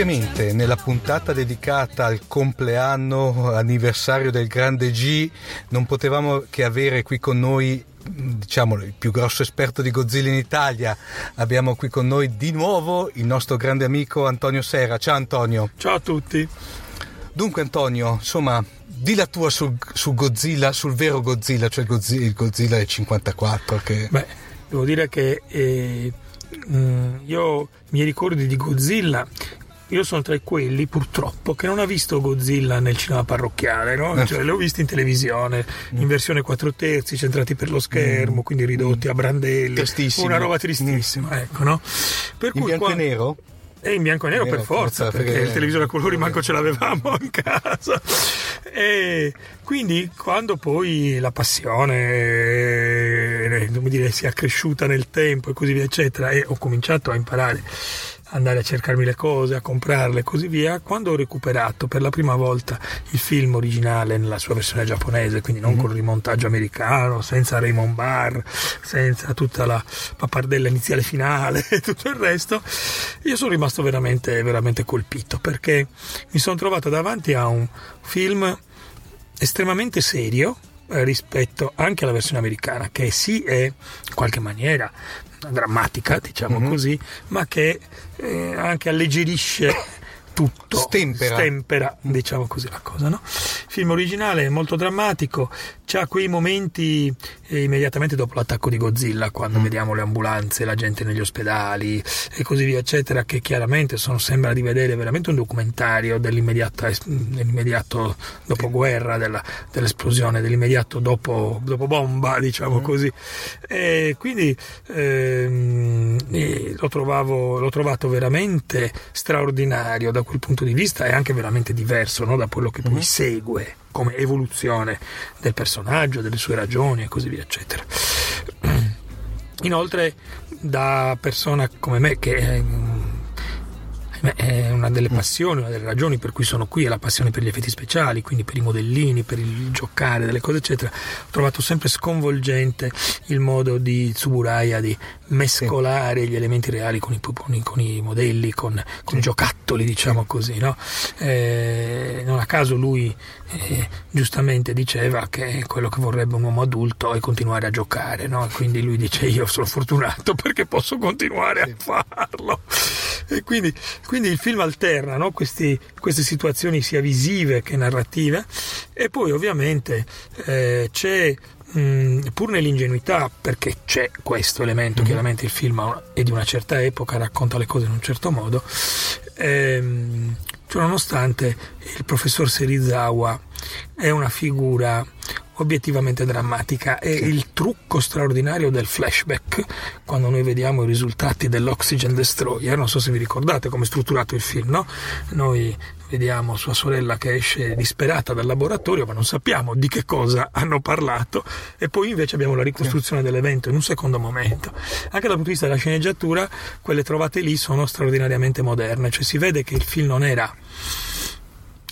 Ovviamente nella puntata dedicata al compleanno anniversario del grande G non potevamo che avere qui con noi diciamo il più grosso esperto di Godzilla in Italia. Abbiamo qui con noi di nuovo il nostro grande amico Antonio Serra. Ciao Antonio. Ciao a tutti. Dunque Antonio, insomma, di la tua su, su Godzilla, sul vero Godzilla, cioè il Godzilla, il Godzilla del 54 che Beh, devo dire che eh, mm, io mi ricordi di Godzilla. Io sono tra quelli, purtroppo, che non ha visto Godzilla nel cinema parrocchiale, no? Cioè, l'ho visto in televisione, in versione 4 terzi, centrati per lo schermo, quindi ridotti a brandelli. Tristissimo. Una roba tristissima, ecco, no? Per in bianco qua- e nero? E in bianco e nero Nero, per forza, forza, perché perché- il televisore a colori manco ce l'avevamo in casa. E quindi quando poi la passione eh, come dire, si è accresciuta nel tempo e così via, eccetera, e ho cominciato a imparare andare a cercarmi le cose, a comprarle e così via, quando ho recuperato per la prima volta il film originale nella sua versione giapponese, quindi non col rimontaggio americano, senza Raymond Barr, senza tutta la pappardella iniziale finale e tutto il resto, io sono rimasto veramente, veramente colpito perché mi sono trovato davanti a un film estremamente serio rispetto anche alla versione americana, che sì è in qualche maniera drammatica, diciamo così, ma che eh, anche alleggerisce tutto, Stempera. stempera, diciamo così la cosa. No? Il film originale è molto drammatico, c'ha quei momenti eh, immediatamente dopo l'attacco di Godzilla, quando vediamo le ambulanze, la gente negli ospedali e così via, eccetera, che chiaramente sono, sembra di vedere veramente un documentario dell'immediata, dell'immediato dopoguerra, della, dell'esplosione, dell'immediato dopo, dopo bomba, diciamo così. E quindi ehm, eh, lo, trovavo, l'ho trovato veramente straordinario da quel punto di vista e anche veramente diverso no? da quello che poi segue come evoluzione del personaggio, delle sue ragioni e così via, eccetera. Inoltre, da persona come me che eh, ahimè, è una delle passioni, una delle ragioni per cui sono qui, è la passione per gli effetti speciali, quindi per i modellini, per il giocare, delle cose eccetera. Ho trovato sempre sconvolgente il modo di Tsuburaya di mescolare gli elementi reali con i, con i- con i modelli, con, con i giocattoli, diciamo così. No? Eh, non a caso lui eh, giustamente diceva che quello che vorrebbe un uomo adulto è continuare a giocare, no? quindi lui dice io sono fortunato perché posso continuare a farlo. E quindi, quindi il film alterna no? Questi- queste situazioni sia visive che narrative e poi ovviamente eh, c'è mh, pur nell'ingenuità perché c'è questo elemento chiaramente il film è di una certa epoca racconta le cose in un certo modo ehm, cioè, nonostante il professor Serizawa è una figura obiettivamente drammatica. E il trucco straordinario del flashback quando noi vediamo i risultati dell'Oxygen Destroyer. Non so se vi ricordate come è strutturato il film no? noi vediamo sua sorella che esce disperata dal laboratorio ma non sappiamo di che cosa hanno parlato. E poi invece abbiamo la ricostruzione dell'evento in un secondo momento. Anche dal punto di vista della sceneggiatura quelle trovate lì sono straordinariamente moderne. Cioè si vede che il film non era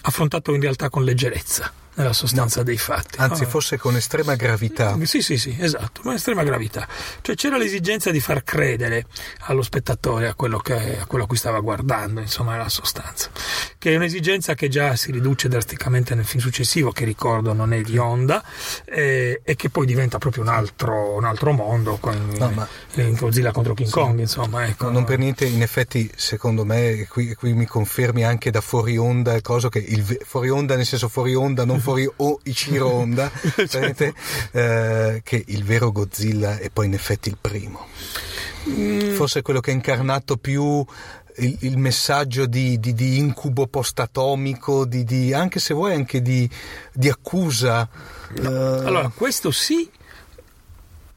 affrontato in realtà con leggerezza nella sostanza dei fatti. Anzi, no? forse con estrema gravità. Sì, sì, sì, esatto, con estrema gravità. Cioè c'era l'esigenza di far credere allo spettatore a quello, che, a quello a cui stava guardando, insomma, nella sostanza. Che è un'esigenza che già si riduce drasticamente nel film successivo, che ricordo non è di Honda, eh, e che poi diventa proprio un altro, un altro mondo, con, No, ma- in Godzilla contro King Kong, insomma. Ecco, No, non per niente, in effetti, secondo me, e qui, qui mi confermi anche da fuori onda il coso che il fuori onda nel senso fuori onda, non fuori o Ichiro Onda, praticamente, eh, che il vero Godzilla è poi in effetti il primo. Forse è quello che ha incarnato più il, il messaggio di, di- di incubo post-atomico, di, di- anche se vuoi anche di, accusa. eh, Allora, questo sì,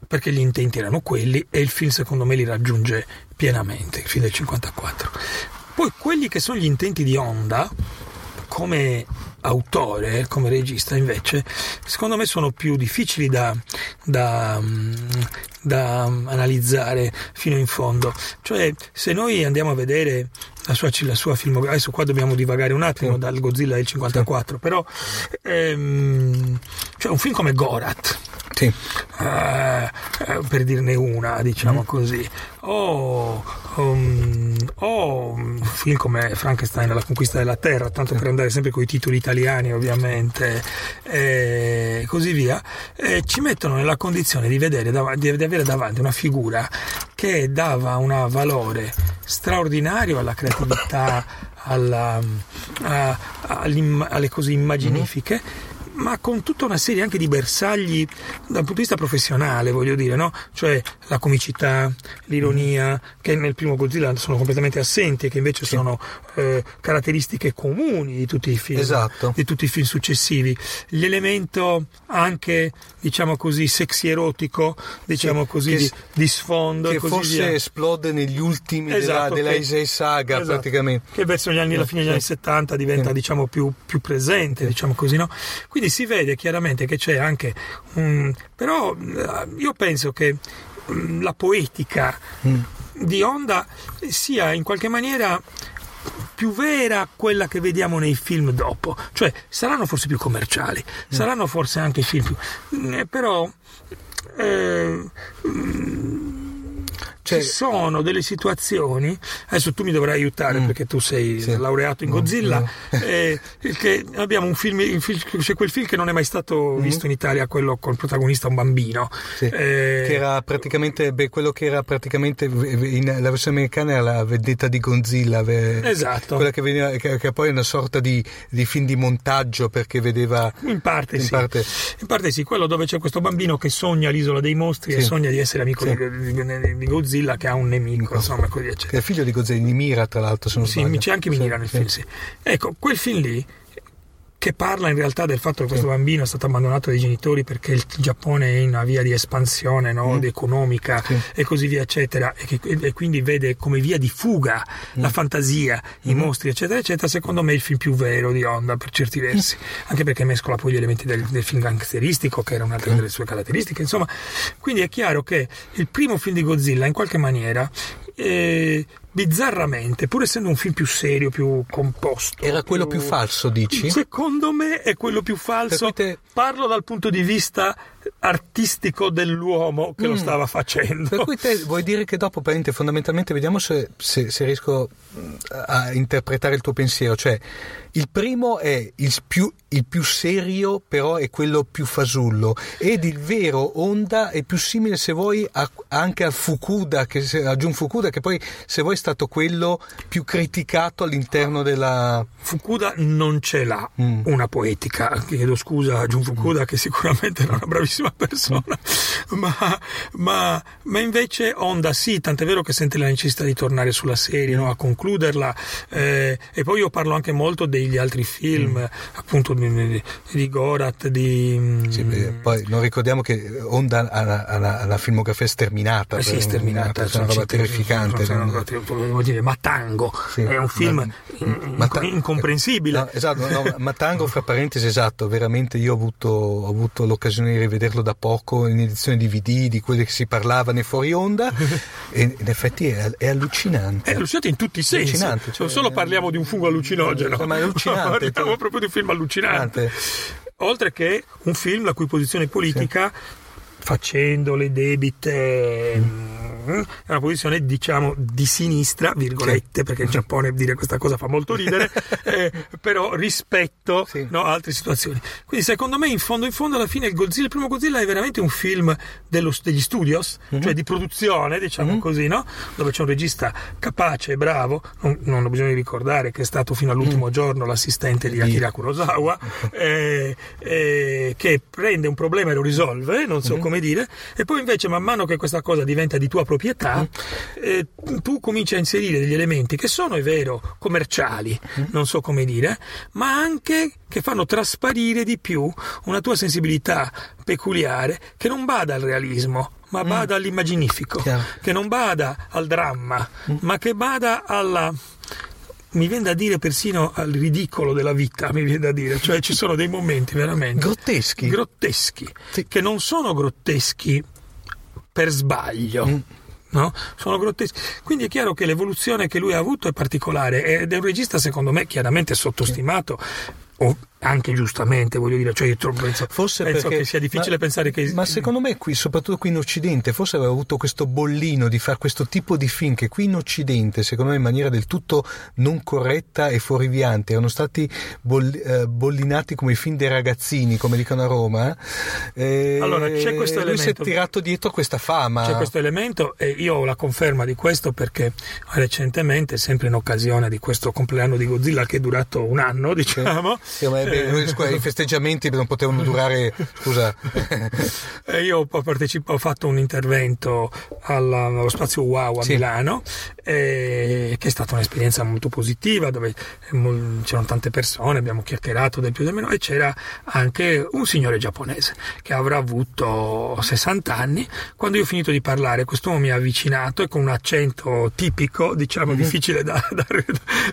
perché gli intenti erano quelli e il film secondo me li raggiunge pienamente, il film del 54. Poi quelli che sono gli intenti di Honda, come autore, come regista invece, secondo me sono più difficili da, da, mm, da analizzare fino in fondo. Cioè, se noi andiamo a vedere la sua, la sua filmografia, adesso qua dobbiamo divagare un attimo Sì. dal Godzilla del 54, però ehm, cioè un film come Gorat, sì. eh, per dirne una, diciamo Mm-hmm. così, o, um, o un film come Frankenstein, La conquista della terra, tanto per andare sempre con i titoli italiani ovviamente, e così via, eh, ci mettono nella condizione di, vedere, di, avere davanti una figura che dava un valore straordinario alla creatività, alla, a- alle cose immaginifiche. Ma con tutta una serie anche di bersagli dal punto di vista professionale, voglio dire, no? Cioè la comicità, l'ironia, che nel primo Godzilla sono completamente assenti e che invece sono eh, caratteristiche comuni di tutti i film Esatto. di tutti i film successivi. L'elemento anche, diciamo così, sexy erotico, diciamo Sì, così, che di, di sfondo che forse via. esplode negli ultimi della, Esatto, della che- Heisei Saga esatto, praticamente. che verso gli anni, la fine degli anni 70 diventa Sì. diciamo più, più presente diciamo così no? quindi si vede chiaramente che c'è anche un però eh, io penso che mm, la poetica Mm. di Honda sia in qualche maniera più vera quella che vediamo nei film dopo, cioè saranno forse più commerciali, saranno forse anche film più... eh, però eh, Cioè, ci sono delle situazioni, adesso tu mi dovrai aiutare Mm. perché tu sei Sì. laureato in No, Godzilla, no. eh, che abbiamo un film, il film- c'è quel film che non è mai stato visto in Italia, quello con il protagonista un bambino. Mm. Sì, Eh, che era praticamente beh, quello che era praticamente in, la versione americana era la vendetta di Godzilla Esatto. quella che, veniva, che, che poi è una sorta di, di film di montaggio perché vedeva In parte, in sì. parte- In parte sì, quello dove c'è questo bambino che sogna l'isola dei mostri e Sì. sogna di essere amico Sì. di, di- di Godzilla che ha un nemico, insomma, così eccetera. che è figlio di Godzilla di Mira tra l'altro se non Sì, sbaglio c'è anche Minira nel film, sì. Ecco, quel film lì che parla in realtà del fatto che questo bambino è stato abbandonato dai genitori perché il Giappone è in una via di espansione no, di economica Mm. Sì. e così via eccetera e, che- e quindi vede come via di fuga Mm. la fantasia, i mostri eccetera eccetera secondo me è il film più vero di Honda per certi versi anche perché mescola poi gli elementi del, del film gangsteristico che era un'altra delle sue caratteristiche insomma quindi è chiaro che il primo film di Godzilla in qualche maniera eh, bizzarramente pur essendo un film più serio più composto era quello più falso dici? Secondo me è quello più falso. Te- Parlo dal punto di vista artistico dell'uomo che lo Mm. stava facendo. Per cui te vuoi dire che dopo, praticamente, fondamentalmente, vediamo se, se- se riesco mh, a interpretare il tuo pensiero. Cioè, il primo è il più, il più serio, però è quello più fasullo. Ed il vero Honda è più simile, se vuoi, a- anche al Fukuda, che, a Jun Fukuda, che poi, se vuoi, stato quello più criticato all'interno della... Fukuda non ce l'ha Mm. una poetica, chiedo scusa a Jun Fukuda che sicuramente è una bravissima persona, ma, ma- ma invece Honda sì, tant'è vero che sente la necessità di tornare sulla serie, no? a concluderla eh, e poi io parlo anche molto degli altri film, appunto di, di Gorat, di... Mm. Sì, beh, poi non ricordiamo che Honda ha la, ha la- ha la filmografia sterminata. Eh sì, sterminata, È una roba cinque- terrificante. sono- sono- volevo dire, Matango Sì, è un film ma- in- incomprensibile. No, esatto, no, ma Tango, fra parentesi, esatto, veramente io ho avuto, ho avuto l'occasione di rivederlo da poco in edizione DVD di quelli che si parlava nei fuori onda e in effetti è, è allucinante. È allucinante in tutti i sensi. Allucinante, non cioè- solo parliamo di un fungo allucinogeno, Ma è allucinante. parliamo proprio di un film allucinante. Oltre che un film la cui posizione politica, facendo le debite, mm, è una posizione diciamo di sinistra, virgolette, perché in Giappone dire questa cosa fa molto ridere, eh, però rispetto Sì. no, a altre situazioni. Quindi secondo me in fondo in fondo alla fine il, Godzilla, il primo Godzilla è veramente un film dello- degli studios, Mhm. cioè di produzione, diciamo così, no? dove c'è un regista capace e bravo, non, non ho bisogno di ricordare che è stato fino all'ultimo Mhm. giorno l'assistente di Akira Kurosawa, eh, eh, che prende un problema e lo risolve, non so come dire, e poi invece man mano che questa cosa diventa di tua proprietà, Mhm. eh, tu cominci a inserire degli elementi che sono, è vero, commerciali, Mhm. non so come dire, ma anche che fanno trasparire di più una tua sensibilità peculiare che non bada al realismo, ma bada all'immaginifico, Mm. Chiaro. Mm. che non bada al dramma, ma che bada alla mi viene da dire persino al ridicolo della vita, mi viene da dire, cioè ci sono dei momenti veramente Grotteschi. grotteschi, Sì. che non sono grotteschi per sbaglio. Mm. No? Sono grotteschi. Quindi è chiaro che l'evoluzione che lui ha avuto è particolare ed è un regista, secondo me, chiaramente sottostimato. O anche giustamente, voglio dire, cioè io penso, Forse penso perché- che sia difficile ma- pensare che. Ma secondo me qui, soprattutto qui in Occidente, forse aveva avuto questo bollino di fare questo tipo di film che qui in Occidente, secondo me in maniera del tutto non corretta e fuoriviante, erano stati boll- eh, bollinati come i film dei ragazzini, come dicono a Roma. eh. Allora, c'è questo lui si è elemento. tirato dietro questa fama. C'è questo elemento e io ho la conferma di questo perché recentemente, sempre in occasione di questo compleanno di Godzilla che è durato un anno, diciamo, Sì, scusa, I festeggiamenti non potevano durare, scusa, io ho, ho fatto un intervento alla- allo spazio Wow a Sì. Milano, eh, che è stata un'esperienza molto positiva, dove eh, c'erano tante persone, abbiamo chiacchierato del più e del meno, e c'era anche un signore giapponese che avrà avuto 60 anni. Quando io ho finito di parlare, quest'uomo mi ha avvicinato e con un accento tipico, diciamo difficile da, da-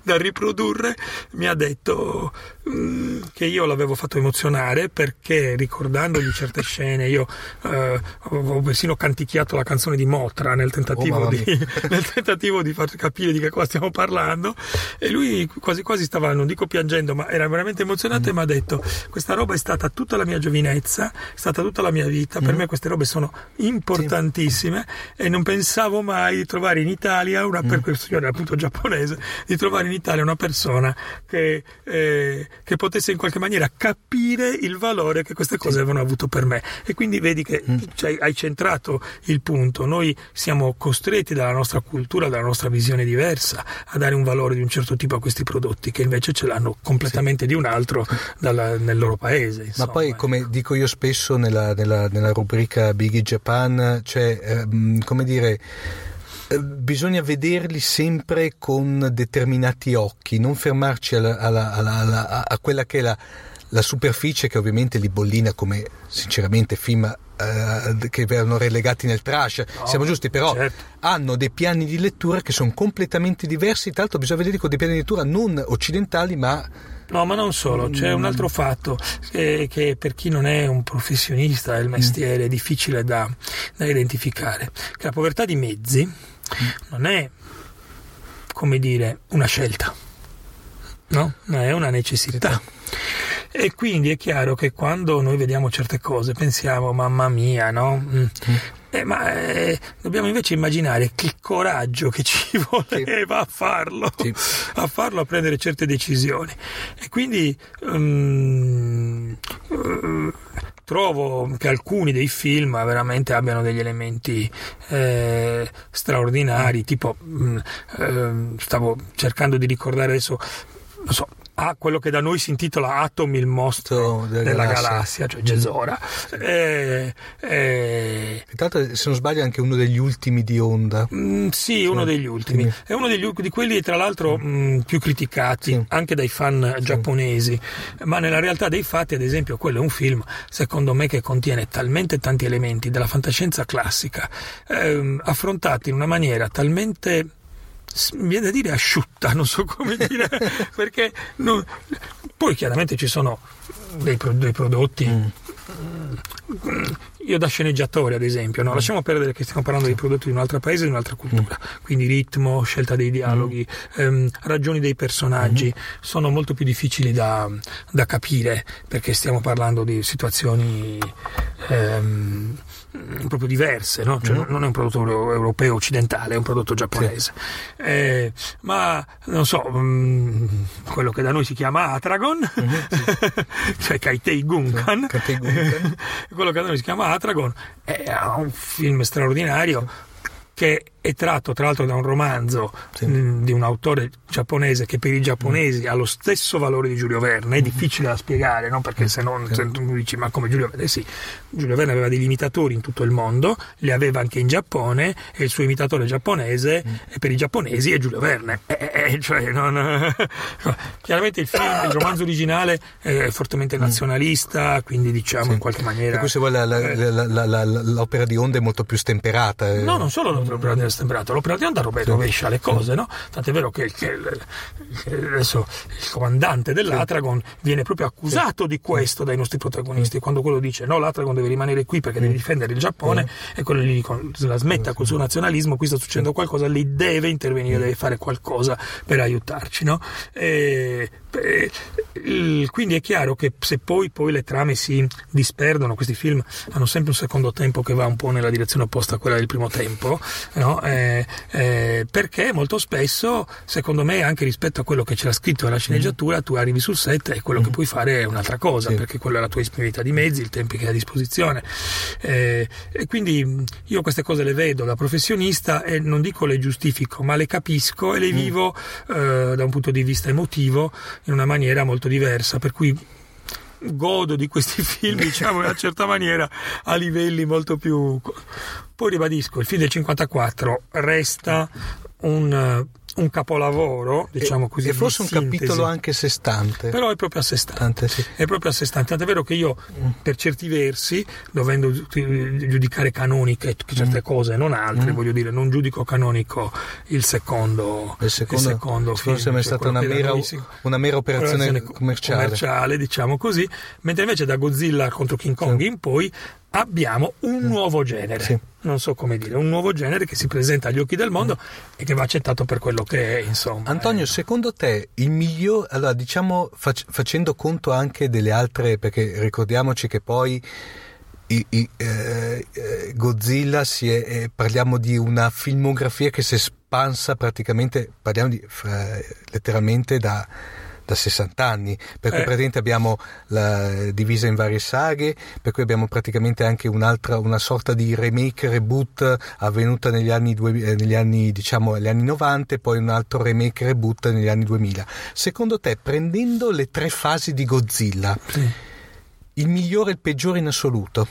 da riprodurre, mi ha detto mm, che io l'avevo fatto emozionare perché ricordandogli certe scene io eh, avevo persino canticchiato la canzone di Motra nel tentativo, Oh, di, nel tentativo di far capire di che cosa stiamo parlando. E lui quasi quasi stava non dico piangendo ma era veramente emozionato e mi ha detto questa roba è stata tutta la mia giovinezza è stata tutta la mia vita. Per me queste robe sono importantissime e non pensavo mai di trovare in Italia una per quel signore appunto giapponese di trovare in Italia una persona che, eh, che potesse qualche maniera capire il valore che queste cose avevano avuto per me. E quindi vedi che cioè, hai centrato il punto. Noi siamo costretti dalla nostra cultura dalla nostra visione diversa a dare un valore di un certo tipo a questi prodotti che invece ce l'hanno completamente di un altro dalla- nel loro paese Ma insomma. poi, come dico io spesso nella, nella- nella rubrica Biggie Japan, cioè, ehm, come dire, bisogna vederli sempre con determinati occhi, non fermarci alla- alla- alla- a, quella che è la, la superficie che ovviamente li bollina come sinceramente film eh, che erano relegati nel trash. Siamo giusti, però certo. hanno dei piani di lettura che sono completamente diversi, tra l'altro bisogna vederli con dei piani di lettura non occidentali ma No, ma non solo, c'è un altro fatto che, che per chi non è un professionista del mestiere è difficile da, da identificare, che la povertà di mezzi non è, come dire, una scelta, no? Ma è una necessità. E quindi è chiaro che quando noi vediamo certe cose pensiamo, mamma mia, no? Mm. Eh, ma eh, dobbiamo invece immaginare che coraggio che ci voleva a farlo, Sì. a farlo a prendere certe decisioni. E quindi mm, eh, trovo che alcuni dei film veramente abbiano degli elementi eh, straordinari, tipo mh, eh, stavo cercando di ricordare adesso, non so, ah, quello che da noi si intitola Atom il mostro Della della galassia. galassia, cioè Gesora. Eh, eh, Intanto, se non sbaglio, è anche uno degli ultimi di Onda. Mm, sì, uno degli ultimi. Sì. È uno degli, di quelli, tra l'altro, mm, più criticati Sì. anche dai fan giapponesi. Ma nella realtà dei fatti, ad esempio, quello è un film, secondo me, che contiene talmente tanti elementi della fantascienza classica, ehm, affrontati in una maniera talmente. Viene da dire asciutta, non so come dire, perché non- poi chiaramente ci sono dei, pro- dei prodotti. Io da sceneggiatore ad esempio, no? lasciamo perdere che stiamo parlando di prodotti di un altro paese di un'altra cultura, quindi ritmo, scelta dei dialoghi, ehm, ragioni dei personaggi sono molto più difficili da, da capire perché stiamo parlando di situazioni ehm, proprio diverse, no? Cioè, non è un prodotto euro- europeo occidentale, è un prodotto giapponese. Eh, ma non so, mm, quello che da noi si chiama Atragon, cioè Kaitei Gunkan, Kaitei Gunkan. quello che da noi si chiama Atragon, è un film straordinario che è tratto tra l'altro da un romanzo Sì. mh, di un autore giapponese che per i giapponesi ha lo stesso valore di Giulio Verne, è difficile da spiegare, no? perché se non se tu dici ma come Giulio Verne, sì, Giulio Verne aveva degli imitatori in tutto il mondo, li aveva anche in Giappone e il suo imitatore giapponese e per i giapponesi è Giulio Verne, Eh, eh, cioè, non- chiaramente il film, il romanzo originale è fortemente nazionalista, quindi diciamo in qualche maniera... Cui se vuoi la- la- Eh. la- l'opera di Onda è molto più stemperata. eh. No, non solo l'opera di stemperata, l'opera di onda robe- rovescia le cose, no? Tant'è vero che, che che adesso il comandante dell'Atragon viene proprio accusato di questo dai nostri protagonisti, quando quello dice no, l'Atragon deve rimanere qui perché deve difendere il Giappone e quello gli la smetta col suo nazionalismo, qui sta succedendo qualcosa, lei deve intervenire, deve fare qualcosa per aiutarci, no? E- quindi è chiaro che se poi, poi le trame si disperdono, questi film hanno sempre un secondo tempo che va un po' nella direzione opposta a quella del primo tempo, no? Eh, eh, perché molto spesso, secondo me, anche rispetto a quello che c'era scritto nella sceneggiatura, tu arrivi sul set e quello che puoi fare è un'altra cosa, Sì. perché quella è la tua disponibilità di mezzi, il tempo che hai a disposizione. Eh, e quindi io queste cose le vedo da professionista e non dico le giustifico, ma le capisco e le vivo eh, da un punto di vista emotivo in una maniera molto diversa, per cui godo di questi film, diciamo in una certa maniera, a livelli molto più... Poi ribadisco, il film del 54 resta un, un capolavoro, diciamo così. E forse un sintesi. capitolo anche a sé stante. Però è proprio a sé stante. Tante, sì. È proprio a sé stante. Tant'è vero che io, per certi versi, dovendo gi- giudicare canoniche certe cose e non altre, voglio dire, non giudico canonico il secondo, Il secondo- forse film, è cioè stata una mera- una mera operazione commerciale. commerciale, diciamo così, mentre invece da Godzilla contro King Kong in poi abbiamo un nuovo genere. Sì. Non so come dire, un nuovo genere che si presenta agli occhi del mondo e che va accettato per quello che è, insomma. Antonio, eh. secondo te il miglior, allora diciamo fac- facendo conto anche delle altre, perché ricordiamoci che poi i- i- eh, eh, Godzilla si è, eh, parliamo di una filmografia che si è espansa praticamente, parliamo di, fra- letteralmente da, da 60 anni, per cui Eh. praticamente abbiamo la, divisa in varie saghe, per cui abbiamo praticamente anche un'altra, una sorta di remake, reboot avvenuta negli anni, due, eh, negli anni, diciamo, negli anni 90 e poi un altro remake, reboot negli anni 2000. Secondo te, prendendo le tre fasi di Godzilla, Sì. il migliore e il peggiore in assoluto?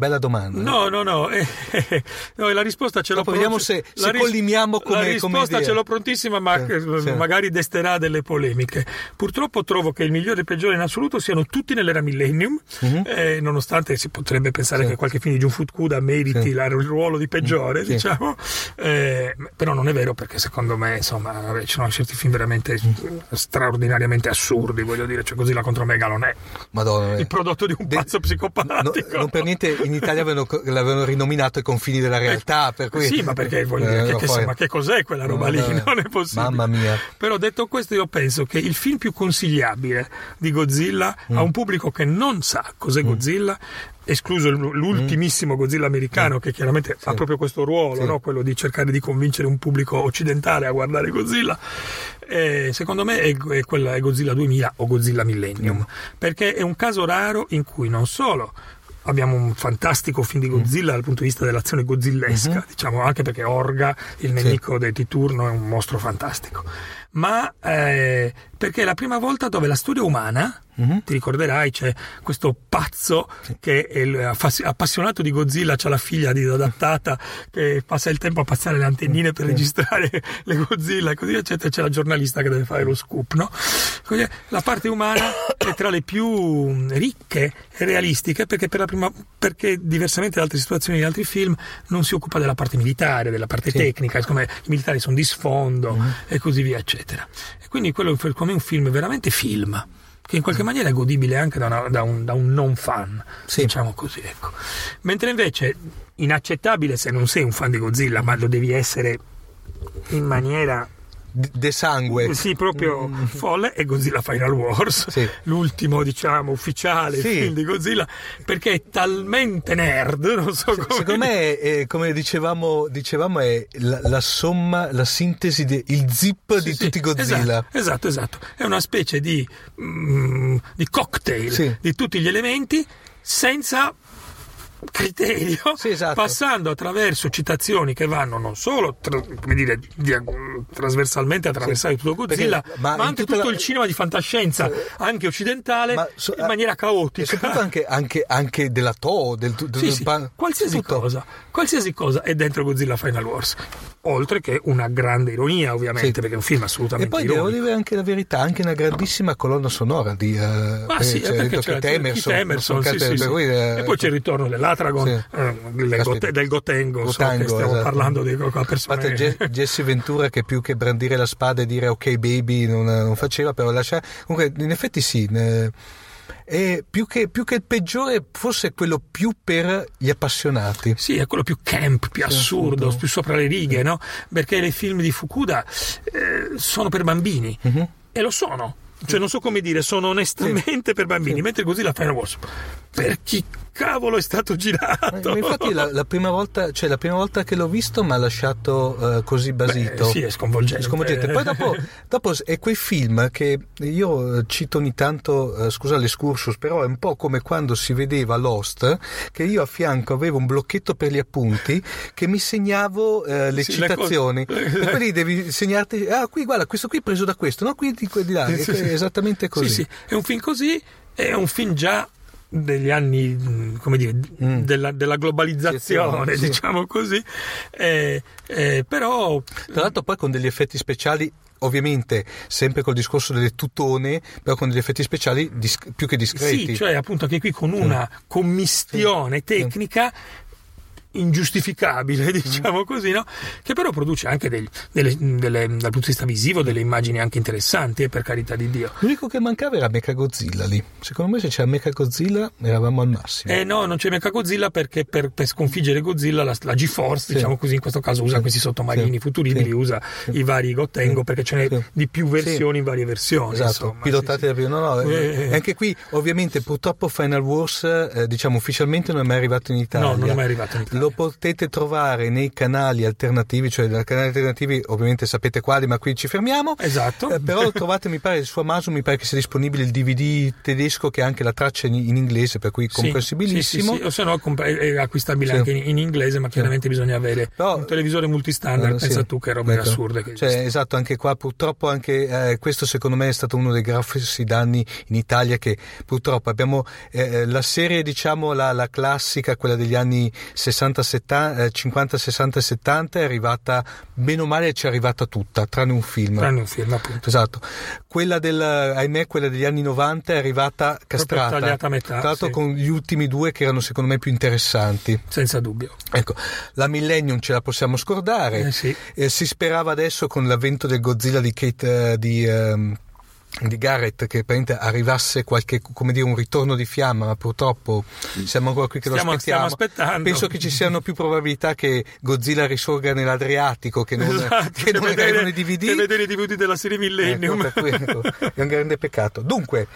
Bella domanda. No, no, no, eh, eh, no, la risposta ce l'ho Dopo vediamo se- la se collimiamo come- La come risposta idea. ce l'ho prontissima, ma Sì, sì. magari desterà delle polemiche. Purtroppo trovo che il migliore e il peggiore in assoluto siano tutti nell'era Millennium, Mhm. eh, nonostante si potrebbe pensare Sì. che qualche film di Jun Fukuda meriti Sì. la- il ruolo di peggiore, Sì. diciamo, eh, però non è vero perché secondo me, insomma, ci sono certi film veramente straordinariamente assurdi, voglio dire, cioè Godzilla contro Megalon è Madonna. eh. il prodotto di un De- pazzo No, psicopatico. non per niente in Italia avevano- l'avevano rinominato ai confini della realtà, per cui... Sì, ma perché voglio dire, Eh, che, no, che- poi- ma che cos'è quella roba lì? Vabbè. Non è possibile. Mamma mia. Però detto questo, io penso che il film più consigliabile di Godzilla Mm. a un pubblico che non sa cos'è Godzilla, escluso l'ultimissimo Godzilla americano, che chiaramente ha proprio questo ruolo, Mm. Sì. no? quello di cercare di convincere un pubblico occidentale a guardare Godzilla. eh, secondo me è, è quella è Godzilla 2000 o Godzilla Millennium, Mm. perché è un caso raro in cui non solo abbiamo un fantastico film di Mm. Godzilla dal punto di vista dell'azione godzillesca, Mm-hmm. diciamo anche perché Orga, il nemico di di turno, è un mostro fantastico, ma eh, perché è la prima volta dove la storia umana, Mhm. ti ricorderai, c'è questo pazzo che è appassionato di Godzilla, c'ha la figlia di adattata che passa il tempo a passare le antennine per registrare le Godzilla e così eccetera, c'è la giornalista che deve fare lo scoop, no? Così, la parte umana è tra le più ricche e realistiche perché, per la prima, perché diversamente da altre situazioni di altri film non si occupa della parte militare, della parte tecnica, siccome i militari sono di sfondo e così via eccetera. E quindi quello è come un film veramente film che in qualche maniera è godibile anche da, una- da un, da un non fan, Sì. diciamo così. Ecco. Mentre invece inaccettabile se non sei un fan di Godzilla, ma lo devi essere in maniera De sangue. sì, proprio folle è Godzilla Final Wars, Sì. l'ultimo diciamo ufficiale Sì. film di Godzilla, perché è talmente nerd, non so come Secondo me, è, come dicevamo, dicevamo, è la, la somma, la sintesi, de- il zip di Sì, tutti i Godzilla. Esatto, esatto, esatto. È una specie di, mm, di cocktail di tutti gli elementi senza criterio, Sì, esatto. passando attraverso citazioni che vanno non solo tra- dire, trasversalmente attraversare tutto Godzilla, Perché- ma, ma anche tutto la- il cinema di fantascienza, anche occidentale, Ma so- in maniera E caotica. soprattutto anche, anche, anche della Toho, del, del, Sì, del sì, pan- qualsiasi cosa, qualsiasi cosa è dentro Godzilla Final Wars. Oltre che una grande ironia, ovviamente, Sì. perché è un film E assolutamente poi devo ironico. dire anche la verità, anche una grandissima colonna sonora di eh, Ah sì, cioè, perché detto c'è, c'è Emerson, Emerson, so, sì, sì, sì. eh, e poi c'è il ritorno dell'Atragon, Sì. eh, del. Gote- del Gotengo, so che Gotango, stiamo esatto. parlando di quella persona. parte Je- Jesse Ventura che più che brandire la spada e dire ok baby non, non faceva, però lascia... Comunque in effetti sì, eh, è più che, più che il peggiore forse quello più per gli appassionati. Sì, è quello più camp, più assurdo, appunto. più sopra le righe, no? Perché i film di Fukuda eh, sono per bambini. Mhm. E lo sono. Cioè, non so come dire, sono onestamente per bambini. Mentre così la Final Wars. Per chi cavolo è stato girato? Ma infatti la, la prima volta, cioè la prima volta che l'ho visto mi ha lasciato eh, così basito. Beh, sì, è sconvolgente. Sconvolgente. Poi dopo, dopo è quei film che io eh, cito ogni tanto, eh, scusa l'escursus, però è un po' come quando si vedeva Lost, che io a fianco avevo un blocchetto per gli appunti che mi segnavo eh, le Sì, citazioni. cose- E quelli devi segnarti, ah qui guarda, questo qui è preso da questo, no qui di, di là, Sì, è sì. esattamente così. Sì, sì, è un film così, è un film già degli anni, come dire, Mm. della, della globalizzazione, Sì, sì. diciamo così, eh, eh, però Tra l'altro poi con degli effetti speciali, ovviamente sempre col discorso delle tutone, però con degli effetti speciali dis- più che discreti. sì, cioè appunto anche qui con una commistione tecnica ingiustificabile, diciamo così, no? che però produce anche degli- delle- delle- dal punto di vista visivo delle immagini anche interessanti, eh, per carità di Dio. L'unico che mancava era Mechagodzilla lì. Secondo me se c'era Mechagodzilla eravamo al massimo. Eh no, non c'è Mecha Godzilla perché per, per sconfiggere Godzilla la, la GeForce, Sì. diciamo così, in questo caso usa Sì. questi sottomarini Sì. futuribili, usa i vari Gotengo Sì. perché ce n'è di più versioni in varie versioni. Esatto, insomma, sì. da prima. No, no, Eh, eh, anche qui ovviamente purtroppo Final Wars, eh, diciamo ufficialmente non è mai arrivato in Italia. No, non è mai arrivato in Italia. Lo potete trovare nei canali alternativi, cioè nei canali alternativi ovviamente sapete quali, ma qui ci fermiamo. Esatto. Eh, però lo trovate, mi pare, su Amazon mi pare che sia disponibile il DVD tedesco che ha anche la traccia in, in inglese, per cui comprensibilissimo. sì, sì, sì. O se no comp- è acquistabile anche in, in inglese, ma chiaramente bisogna avere Però- un televisore multistandard. Eh, Pensa tu che robe Ecco. assurde che Cioè, esatto, anche qua purtroppo anche eh, questo secondo me è stato uno dei grossi danni in Italia che purtroppo abbiamo eh, la serie diciamo la, la classica, quella degli anni 60, 70, eh, 50, 60 e 70 è arrivata bene o male ci è arrivata tutta, tranne un film. Tranne un film, appunto. Esatto, quella del, ahimè, quella degli anni 90 è arrivata castrata, tagliata a metà, tra l'altro sì. con gli ultimi due che erano secondo me più interessanti. Senza dubbio. Ecco, la Millennium ce la possiamo scordare. Eh, sì. Eh, si sperava adesso con l'avvento del Godzilla di Kate, eh, di, ehm, di Garrett che arrivasse qualche come dire un ritorno di fiamma ma purtroppo siamo ancora qui che Stiamo- lo aspettiamo stiamo aspettando. penso che ci siano più probabilità che Godzilla risorga nell'Adriatico che non, Esatto, che non vedere, arrivano i DVD che vedere i DVD della serie Millennium. Ecco, cui, ecco, è un grande peccato. Dunque,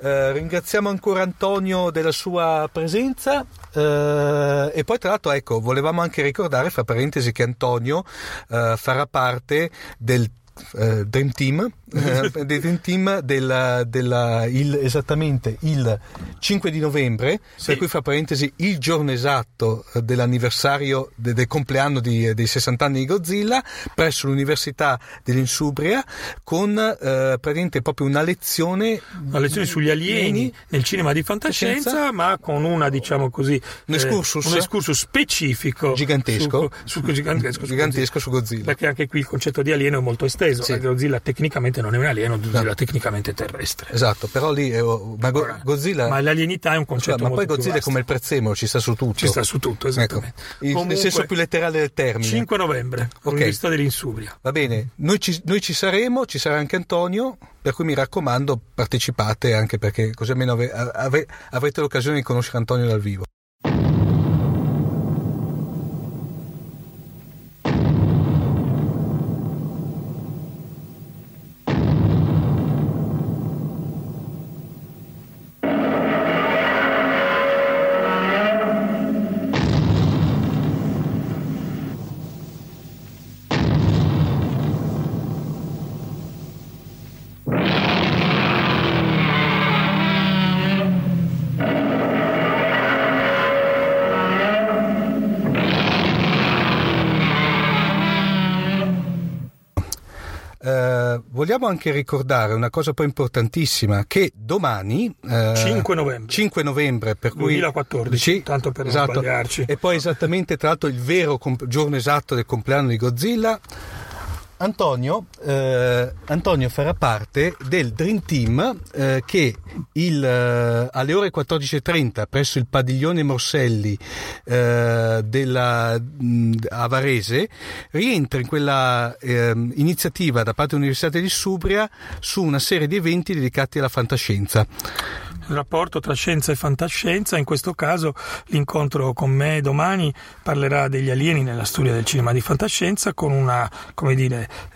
eh, ringraziamo ancora Antonio della sua presenza. eh, e poi, tra l'altro, ecco, volevamo anche ricordare, fra parentesi, che Antonio eh, farà parte del eh, Dream Team, eh, Dream Team della, della- il- esattamente il 5 di novembre, Sì. per cui fra parentesi il giorno esatto eh, dell'anniversario de- del compleanno di- dei 60 anni di Godzilla presso l'Università dell'Insubria con eh, praticamente proprio una lezione Una lezione sugli alieni nel cinema di fantascienza, Fantascienza. ma con una, diciamo così, Un eh, excursus. un excursus specifico, Gigantesco. su, su- gigantesco, su gigantesco su Godzilla. Perché anche qui il concetto di alieno è molto esteso. Sì. Godzilla tecnicamente non è un alieno, Godzilla No. tecnicamente è terrestre. Esatto, però lì eh, oh, ma Go- Ora, Godzilla ma l'alienità è un concetto ma molto poi Godzilla è come il prezzemolo, ci sta su tutto. Ci sta su tutto, esattamente. Ecco, il- nel Comunque, senso più letterale del termine. 5 novembre, Università dell'Insubria. Va bene, noi ci, noi ci saremo, ci sarà anche Antonio, per cui mi raccomando partecipate anche perché così almeno ave- ave- avrete l'occasione di conoscere Antonio dal vivo. Vogliamo anche ricordare una cosa poi importantissima che domani eh, 5 novembre. 5 novembre per cui 2014, tanto per non esatto, sbagliarci. e poi esattamente tra l'altro il vero comp- giorno esatto del compleanno di Godzilla Antonio, eh, Antonio farà parte del Dream Team eh, che il, eh, alle ore 14.30 presso il padiglione Morselli eh, della mh, a Varese rientra in quella ehm, iniziativa da parte dell'Università di Subria su una serie di eventi dedicati alla fantascienza. Il rapporto tra scienza e fantascienza. In questo caso l'incontro con me domani parlerà degli alieni nella storia del cinema di fantascienza con un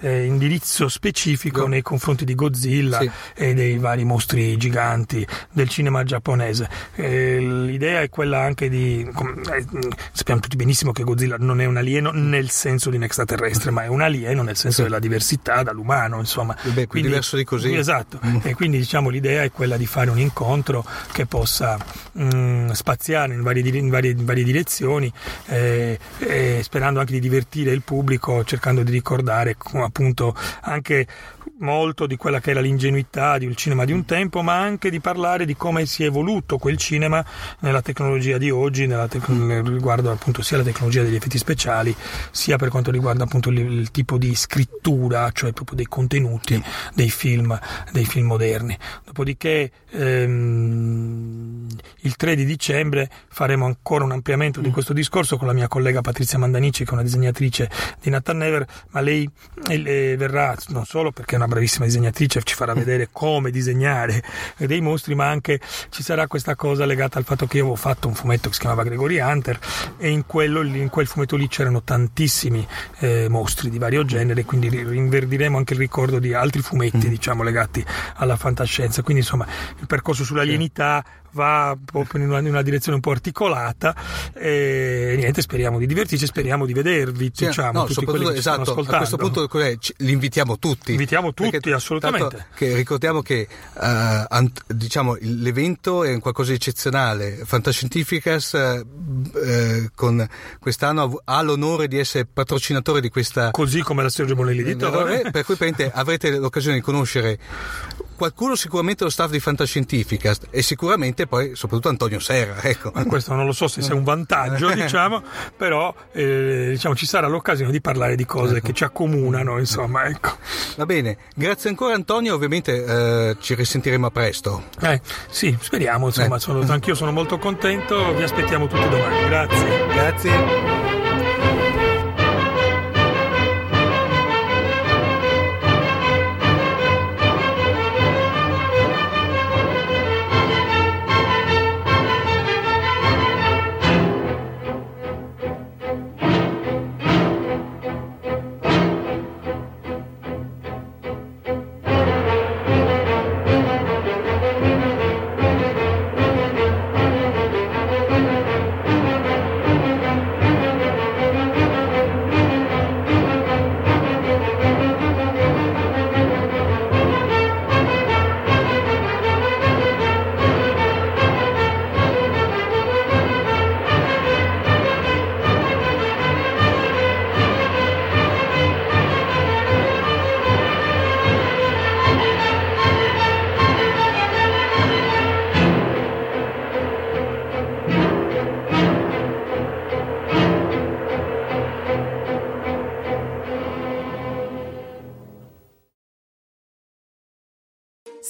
eh, indirizzo specifico Go- nei confronti di Godzilla Sì. e dei vari mostri giganti del cinema giapponese. Eh, l'idea è quella anche di... eh, sappiamo tutti benissimo che Godzilla non è un alieno nel senso di un extraterrestre, ma è un alieno nel senso Sì. della diversità dall'umano, insomma. Beh, più diverso di così. Esatto, Mm. e quindi diciamo l'idea è quella di fare un incontro che possa mm, spaziare in varie, in varie- in varie direzioni, eh, e sperando anche di divertire il pubblico, cercando di ricordare appunto anche molto di quella che era l'ingenuità di un cinema di un tempo, ma anche di parlare di come si è evoluto quel cinema nella tecnologia di oggi, tec- nel riguardo appunto sia la tecnologia degli effetti speciali, sia per quanto riguarda appunto il, il tipo di scrittura, cioè proprio dei contenuti dei film, dei film moderni. Dopodiché ehm, il 3 di dicembre faremo ancora un ampliamento di questo discorso con la mia collega Patrizia Mandanici, che è una disegnatrice di Nathan Never, ma lei eh, verrà non solo perché è una bravissima disegnatrice, ci farà vedere come disegnare dei mostri, ma anche ci sarà questa cosa legata al fatto che io avevo fatto un fumetto che si chiamava Gregory Hunter e in, quello, in quel fumetto lì c'erano tantissimi eh, mostri di vario genere, quindi ri- rinverdiremo anche il ricordo di altri fumetti, diciamo, legati alla fantascienza. Quindi insomma il percorso sull'alienità va proprio in una, in una direzione un po' articolata e niente, speriamo di divertirci, speriamo di vedervi, Sì, diciamo, no, tutti quelli che esatto, a questo punto cos'è? Ci- li invitiamo tutti. Invitiamo tutti, Perché, assolutamente. che ricordiamo che eh, ant- diciamo, l'evento è un qualcosa di eccezionale. Fantascientificas eh, con quest'anno ha l'onore di essere patrocinatore di questa Così come la Sergio Bonelli editore. per cui praticamente avrete l'occasione di conoscere qualcuno sicuramente lo staff di Fantascientificast e sicuramente poi soprattutto Antonio Serra ecco. Ma questo non lo so se sia un vantaggio, diciamo, però eh, diciamo, ci sarà l'occasione di parlare di cose che ci accomunano, insomma, ecco. va bene grazie ancora Antonio ovviamente eh, ci risentiremo a presto Eh, sì, speriamo, insomma, Eh. sono- anch'io sono molto contento, vi aspettiamo tutti domani, grazie. grazie